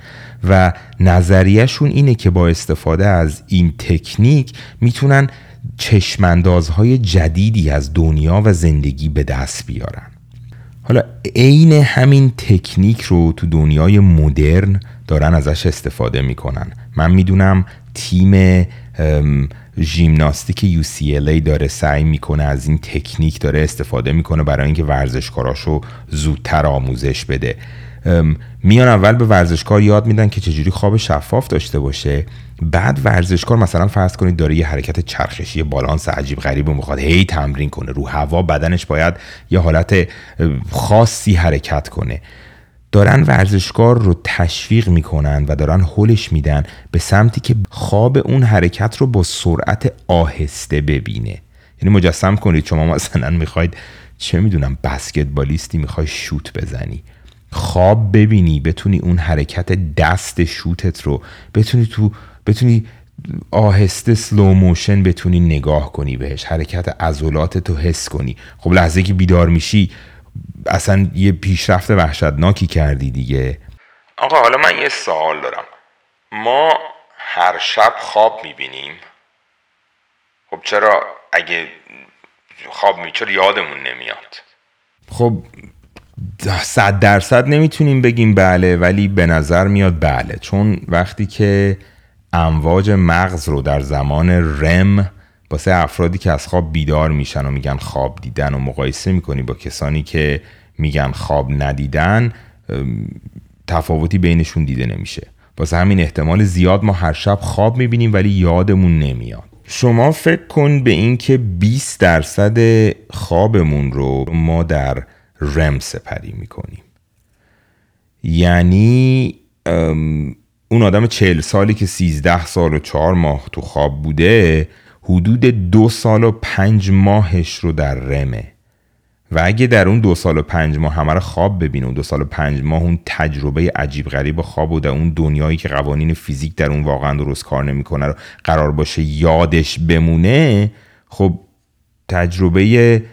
و نظریهشون اینه که با استفاده از این تکنیک می‌تونن چشماندازهای جدیدی از دنیا و زندگی به دست بیارن. حالا عین همین تکنیک رو تو دنیای مدرن دارن ازش استفاده می‌کنن. من می‌دونم تیم ژیمناستیک UCLA داره سعی می‌کنه از این تکنیک داره استفاده می‌کنه برای اینکه ورزشکاراشو زودتر آموزش بده. میان اول به ورزشکار یاد میدن که چجوری خواب شفاف داشته باشه. بعد ورزشکار مثلا فرض کنید داره یه حرکت چرخشی بالانس عجیب غریب و می‌خواد هی تمرین کنه. رو هوا بدنش باید یه حالت خاصی حرکت کنه. دارن ورزشکار رو تشویق می‌کنن و دارن حلش میدن به سمتی که خواب اون حرکت رو با سرعت آهسته ببینه. یعنی مجسم کنید شما مثلا می‌خواید چه می‌دونم بسکتبالیستی می‌خوای شوت بزنی. خواب ببینی بتونی اون حرکت دست شوتت رو بتونی تو بتونی آهسته سلو موشن بتونی نگاه کنی بهش حرکت عضلات تو حس کنی. خب لحظه که بیدار میشی اصلا یه پیشرفت وحشتناکی کردی دیگه. آقا حالا من یه سوال دارم. ما هر شب خواب می‌بینیم؟ خب چرا اگه خواب می چرا یادمون نمیاد؟ خب صد درصد نمی‌تونیم بگیم بله ولی به نظر میاد بله. چون وقتی که امواج مغز رو در زمان رم واسه افرادی که از خواب بیدار میشن و میگن خواب دیدن و مقایسه می‌کنی با کسانی که میگن خواب ندیدن تفاوتی بینشون دیده نمیشه. واسه همین احتمال زیاد ما هر شب خواب می‌بینیم ولی یادمون نمیاد. شما فکر کن به اینکه 20 درصد خوابمون رو ما در رم سپری می‌کنیم. یعنی اون آدم چهل سالی که سیزده سال و چهار ماه تو خواب بوده حدود دو سال و پنج ماهش رو در رمه. و اگه در اون دو سال و پنج ماه همه رو خواب ببینه اون دو سال و پنج ماه اون تجربه عجیب غریب خواب و در اون دنیایی که قوانین فیزیک در اون واقعا درست کار نمی‌کنه رو قرار باشه یادش بمونه خب تجربه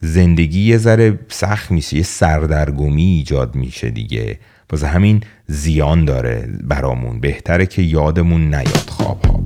زندگی یه ذره سخت میشه یه سردرگمی ایجاد میشه دیگه. واسه همین زیان داره برامون. بهتره که یادمون نیاد خواب ها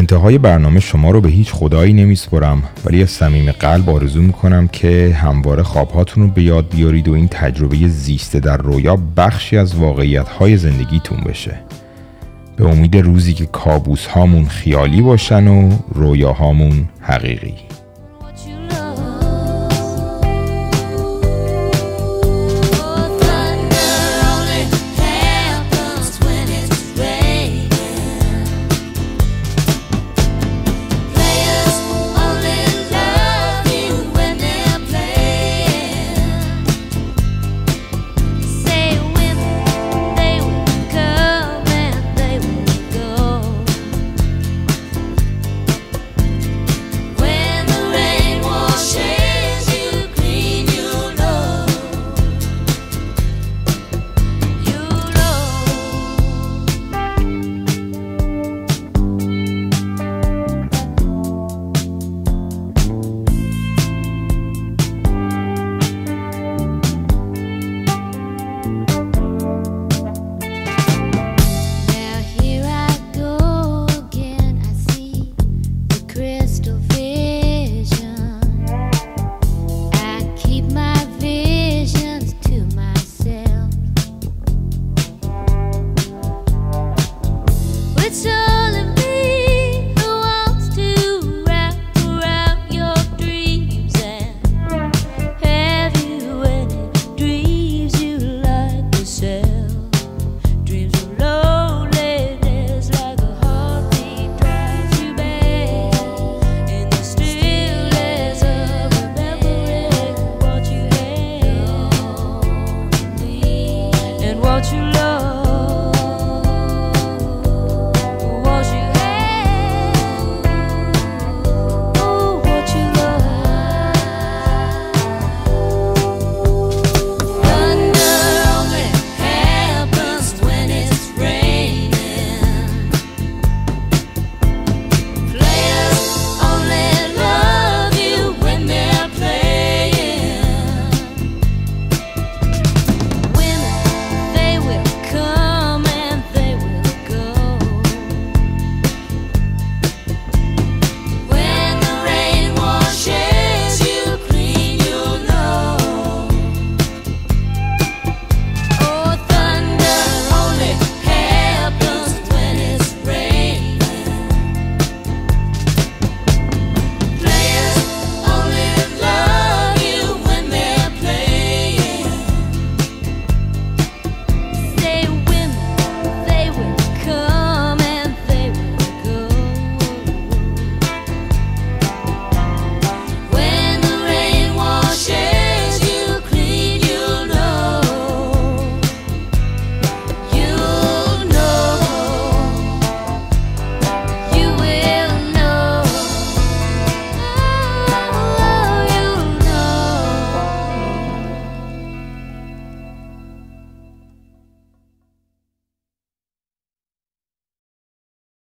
انتهای برنامه شما رو به هیچ خدایی نمیسپرم ولی از صمیم قلب آرزو می‌کنم که همواره خوابهاتون رو به یاد بیارید و این تجربه زیسته در رویا بخشی از واقعیت های زندگیتون بشه. به امید روزی که کابوس هامون خیالی باشن و رویاهامون حقیقی. what you love.